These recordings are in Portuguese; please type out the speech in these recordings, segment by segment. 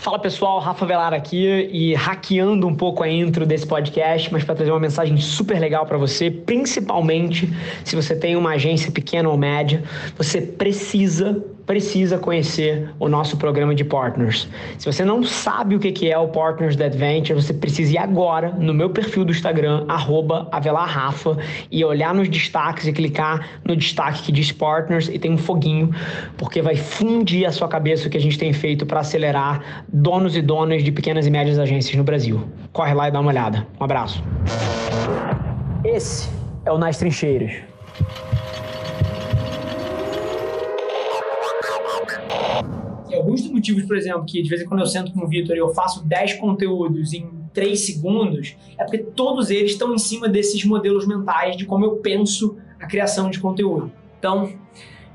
Fala pessoal, Rafa Velar aqui e hackeando um pouco a intro desse podcast, mas para trazer uma mensagem super legal para você, principalmente se você tem uma agência pequena ou média, você precisa precisa conhecer o nosso programa de partners. Se você não sabe o que é o Partners da Adventure, você precisa ir agora no meu perfil do Instagram, @avelarrafa e olhar nos destaques e clicar no destaque que diz Partners e tem um foguinho, porque vai fundir a sua cabeça o que a gente tem feito para acelerar donos e donas de pequenas e médias agências no Brasil. Corre lá e dá uma olhada. Um abraço. Esse é o Nas Trincheiras. E alguns dos motivos, por exemplo, que de vez em quando eu sento com o Vitor e eu faço 10 conteúdos em 3 segundos, é porque todos eles estão em cima desses modelos mentais de como eu penso a criação de conteúdo. Então,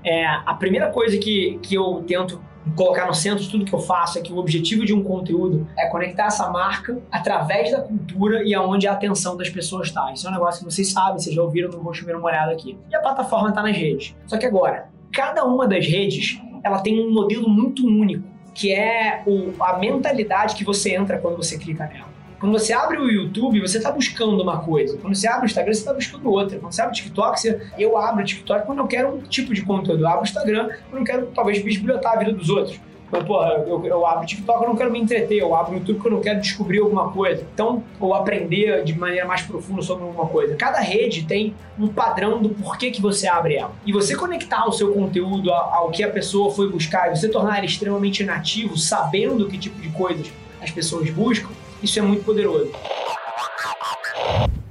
é, a primeira coisa que, que eu tento colocar no centro de tudo que eu faço é que o objetivo de um conteúdo é conectar essa marca através da cultura e aonde a atenção das pessoas está. Isso é um negócio que vocês sabem, vocês já ouviram, vou chamar uma olhada aqui. E a plataforma está nas redes. Só que agora, cada uma das redes ela tem um modelo muito único, que é o, a mentalidade que você entra quando você clica nela. Quando você abre o YouTube, você está buscando uma coisa. Quando você abre o Instagram, você está buscando outra. Quando você abre o TikTok, você... eu abro o TikTok quando eu quero um tipo de conteúdo. Eu abro o Instagram quando eu quero, talvez, bisbilhotar a vida dos outros. Mas, porra, eu, eu abro TikTok, eu não quero me entreter. Eu abro YouTube porque eu não quero descobrir alguma coisa. Então, ou aprender de maneira mais profunda sobre alguma coisa. Cada rede tem um padrão do porquê que você abre ela. E você conectar o seu conteúdo ao que a pessoa foi buscar e você tornar ele extremamente nativo, sabendo que tipo de coisas as pessoas buscam, isso é muito poderoso.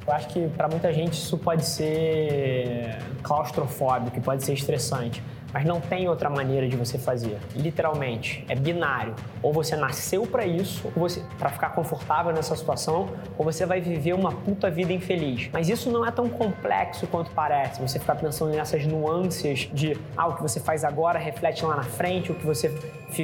Eu acho que para muita gente isso pode ser claustrofóbico, pode ser estressante. Mas não tem outra maneira de você fazer. Literalmente, é binário. Ou você nasceu para isso, ou você para ficar confortável nessa situação, ou você vai viver uma puta vida infeliz. Mas isso não é tão complexo quanto parece. Você ficar pensando nessas nuances de ah, o que você faz agora reflete lá na frente, o que você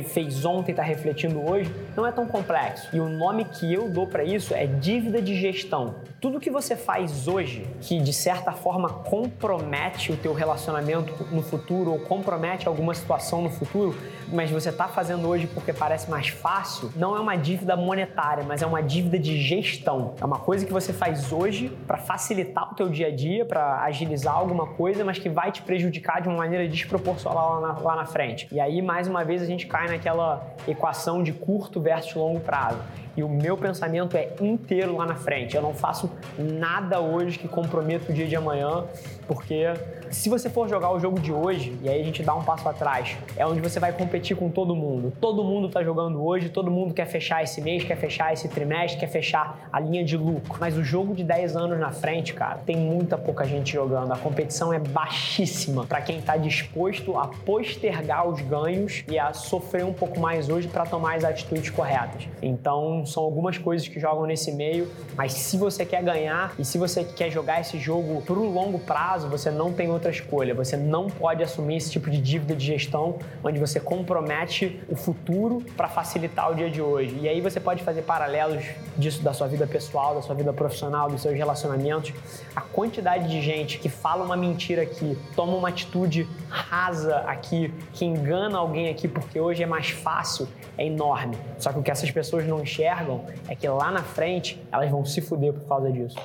fez ontem está refletindo hoje, não é tão complexo. E o nome que eu dou para isso é dívida de gestão. Tudo que você faz hoje que de certa forma compromete o teu relacionamento no futuro ou compromete alguma situação no futuro, mas você está fazendo hoje porque parece mais fácil, não é uma dívida monetária, mas é uma dívida de gestão. É uma coisa que você faz hoje para facilitar o teu dia a dia, para agilizar alguma coisa, mas que vai te prejudicar de uma maneira desproporcional lá na, lá na frente. E aí, mais uma vez, a gente cai naquela equação de curto versus longo prazo e o meu pensamento é inteiro lá na frente. Eu não faço nada hoje que comprometa o dia de amanhã, porque se você for jogar o jogo de hoje, e aí a gente dá um passo atrás, é onde você vai competir com todo mundo. Todo mundo está jogando hoje, todo mundo quer fechar esse mês, quer fechar esse trimestre, quer fechar a linha de lucro. Mas o jogo de 10 anos na frente, cara, tem muita pouca gente jogando. A competição é baixíssima para quem está disposto a postergar os ganhos e a sofrer um pouco mais hoje para tomar as atitudes corretas. Então, são algumas coisas que jogam nesse meio, mas se você quer ganhar e se você quer jogar esse jogo pro longo prazo, você não tem outra escolha. Você não pode assumir esse tipo de dívida de gestão onde você compromete o futuro para facilitar o dia de hoje. E aí você pode fazer paralelos disso da sua vida pessoal, da sua vida profissional, dos seus relacionamentos. A quantidade de gente que fala uma mentira aqui, toma uma atitude rasa aqui, que engana alguém aqui porque hoje é mais fácil, é enorme. Só que o que essas pessoas não enxergam enxergam é que lá na frente elas vão se fuder por causa disso.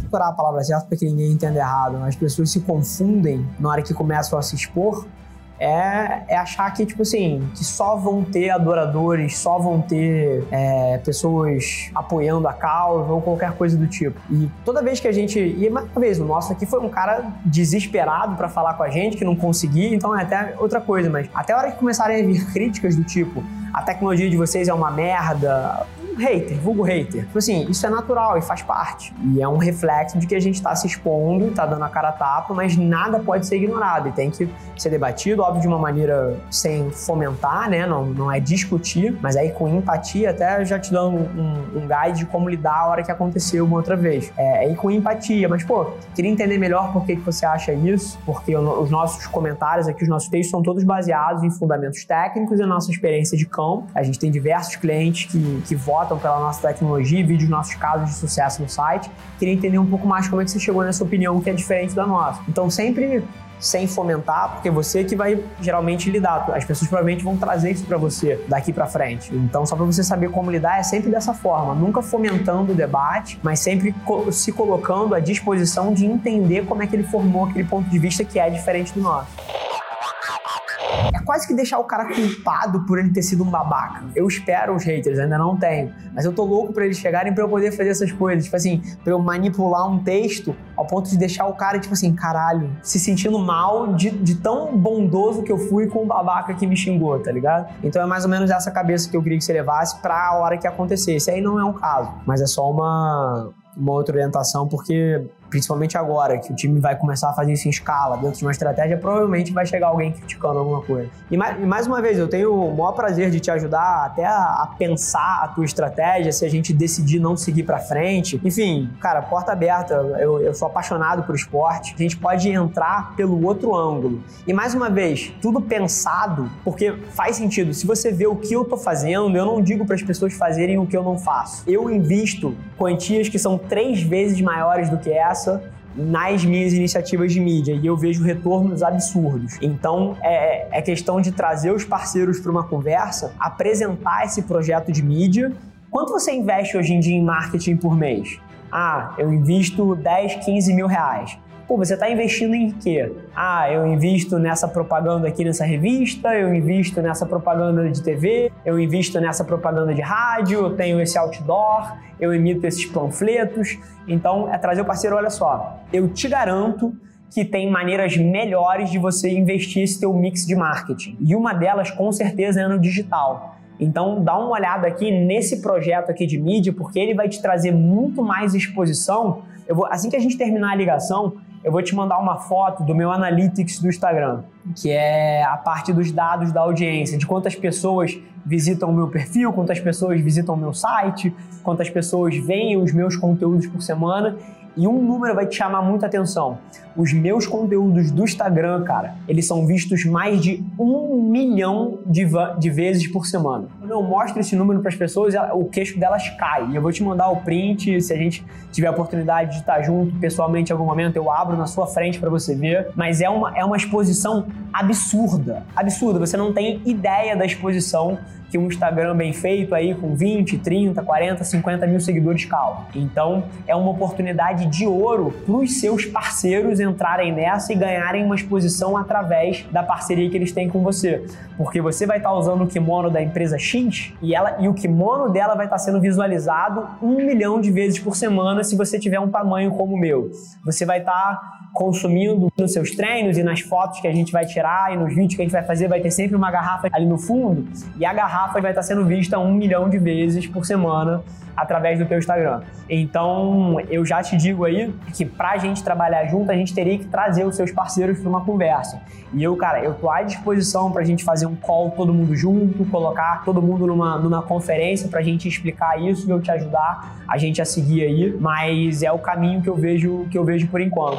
Procurar a palavra certa para que ninguém entenda errado. As pessoas se confundem na hora que começam a se expor é, é, achar que, tipo assim, que só vão ter adoradores, só vão ter é, pessoas apoiando a causa ou qualquer coisa do tipo. E toda vez que a gente. E mais uma vez, o nosso aqui foi um cara desesperado para falar com a gente, que não conseguia, então é até outra coisa, mas até a hora que começarem a vir críticas do tipo a tecnologia de vocês é uma merda, hater, vulgo hater. Tipo assim, isso é natural e faz parte. E é um reflexo de que a gente está se expondo, está dando a cara a tapa, mas nada pode ser ignorado e tem que ser debatido, óbvio, de uma maneira sem fomentar, né? Não, não é discutir, mas aí com empatia, até já te dando um, um guide de como lidar a hora que aconteceu uma outra vez. É, aí com empatia, mas pô, queria entender melhor por que, que você acha isso, porque os nossos comentários aqui, os nossos textos são todos baseados em fundamentos técnicos e a nossa experiência de campo. A gente tem diversos clientes que, que votam votam pela nossa tecnologia e vídeos nossos casos de sucesso no site. Queria entender um pouco mais como é que você chegou nessa opinião que é diferente da nossa. Então sempre sem fomentar, porque você que vai geralmente lidar. As pessoas provavelmente vão trazer isso para você daqui para frente. Então, só para você saber como lidar, é sempre dessa forma, nunca fomentando o debate, mas sempre se colocando à disposição de entender como é que ele formou aquele ponto de vista que é diferente do nosso é quase que deixar o cara culpado por ele ter sido um babaca. Eu espero os haters, ainda não tenho. Mas eu tô louco pra eles chegarem pra eu poder fazer essas coisas. Tipo assim, pra eu manipular um texto ao ponto de deixar o cara, tipo assim, caralho, se sentindo mal de, de tão bondoso que eu fui com o babaca que me xingou, tá ligado? Então é mais ou menos essa cabeça que eu queria que você levasse pra hora que acontecesse. Aí não é um caso, mas é só uma, uma outra orientação, porque principalmente agora, que o time vai começar a fazer isso em escala, dentro de uma estratégia, provavelmente vai chegar alguém criticando alguma coisa. E mais, e mais uma vez, eu tenho o maior prazer de te ajudar até a, a pensar a tua estratégia, se a gente decidir não seguir para frente. Enfim, cara, porta aberta, eu, eu sou apaixonado por esporte, a gente pode entrar pelo outro ângulo. E mais uma vez, tudo pensado, porque faz sentido. Se você vê o que eu tô fazendo, eu não digo para as pessoas fazerem o que eu não faço. Eu invisto quantias que são três vezes maiores do que essa nas minhas iniciativas de mídia e eu vejo retornos absurdos. Então é, é questão de trazer os parceiros para uma conversa, apresentar esse projeto de mídia. Quanto você investe hoje em dia em marketing por mês? Ah, eu invisto 10, 15 mil reais. Pô, você está investindo em quê? Ah, eu invisto nessa propaganda aqui nessa revista, eu invisto nessa propaganda de TV, eu invisto nessa propaganda de rádio, eu tenho esse outdoor, eu emito esses panfletos. Então, é trazer o parceiro, olha só, eu te garanto que tem maneiras melhores de você investir esse teu mix de marketing. E uma delas, com certeza, é no digital. Então, dá uma olhada aqui nesse projeto aqui de mídia, porque ele vai te trazer muito mais exposição. Eu vou, assim que a gente terminar a ligação, eu vou te mandar uma foto do meu Analytics do Instagram, que é a parte dos dados da audiência, de quantas pessoas visitam o meu perfil, quantas pessoas visitam o meu site, quantas pessoas veem os meus conteúdos por semana. E um número vai te chamar muita atenção. Os meus conteúdos do Instagram, cara, eles são vistos mais de um milhão de, de vezes por semana. Quando eu mostro esse número para as pessoas, o queixo delas cai. Eu vou te mandar o print, se a gente tiver a oportunidade de estar junto pessoalmente em algum momento, eu abro na sua frente para você ver. Mas é uma, é uma exposição absurda. Absurda. Você não tem ideia da exposição que um Instagram bem feito aí com 20, 30, 40, 50 mil seguidores causa. Então é uma oportunidade de ouro para os seus parceiros entrarem nessa e ganharem uma exposição através da parceria que eles têm com você. Porque você vai estar tá usando o kimono da empresa X e, ela, e o kimono dela vai estar tá sendo visualizado um milhão de vezes por semana se você tiver um tamanho como o meu. Você vai estar tá consumindo nos seus treinos e nas fotos que a gente vai tirar e nos vídeos que a gente vai fazer, vai ter sempre uma garrafa ali no fundo e a garrafa vai estar sendo vista um milhão de vezes por semana através do teu Instagram. Então, eu já te digo aí que pra gente trabalhar junto, a gente teria que trazer os seus parceiros para uma conversa. E eu, cara, eu tô à disposição pra gente fazer um call todo mundo junto, colocar todo mundo numa, numa conferência pra gente explicar isso e eu te ajudar a gente a seguir aí, mas é o caminho que eu vejo que eu vejo por enquanto.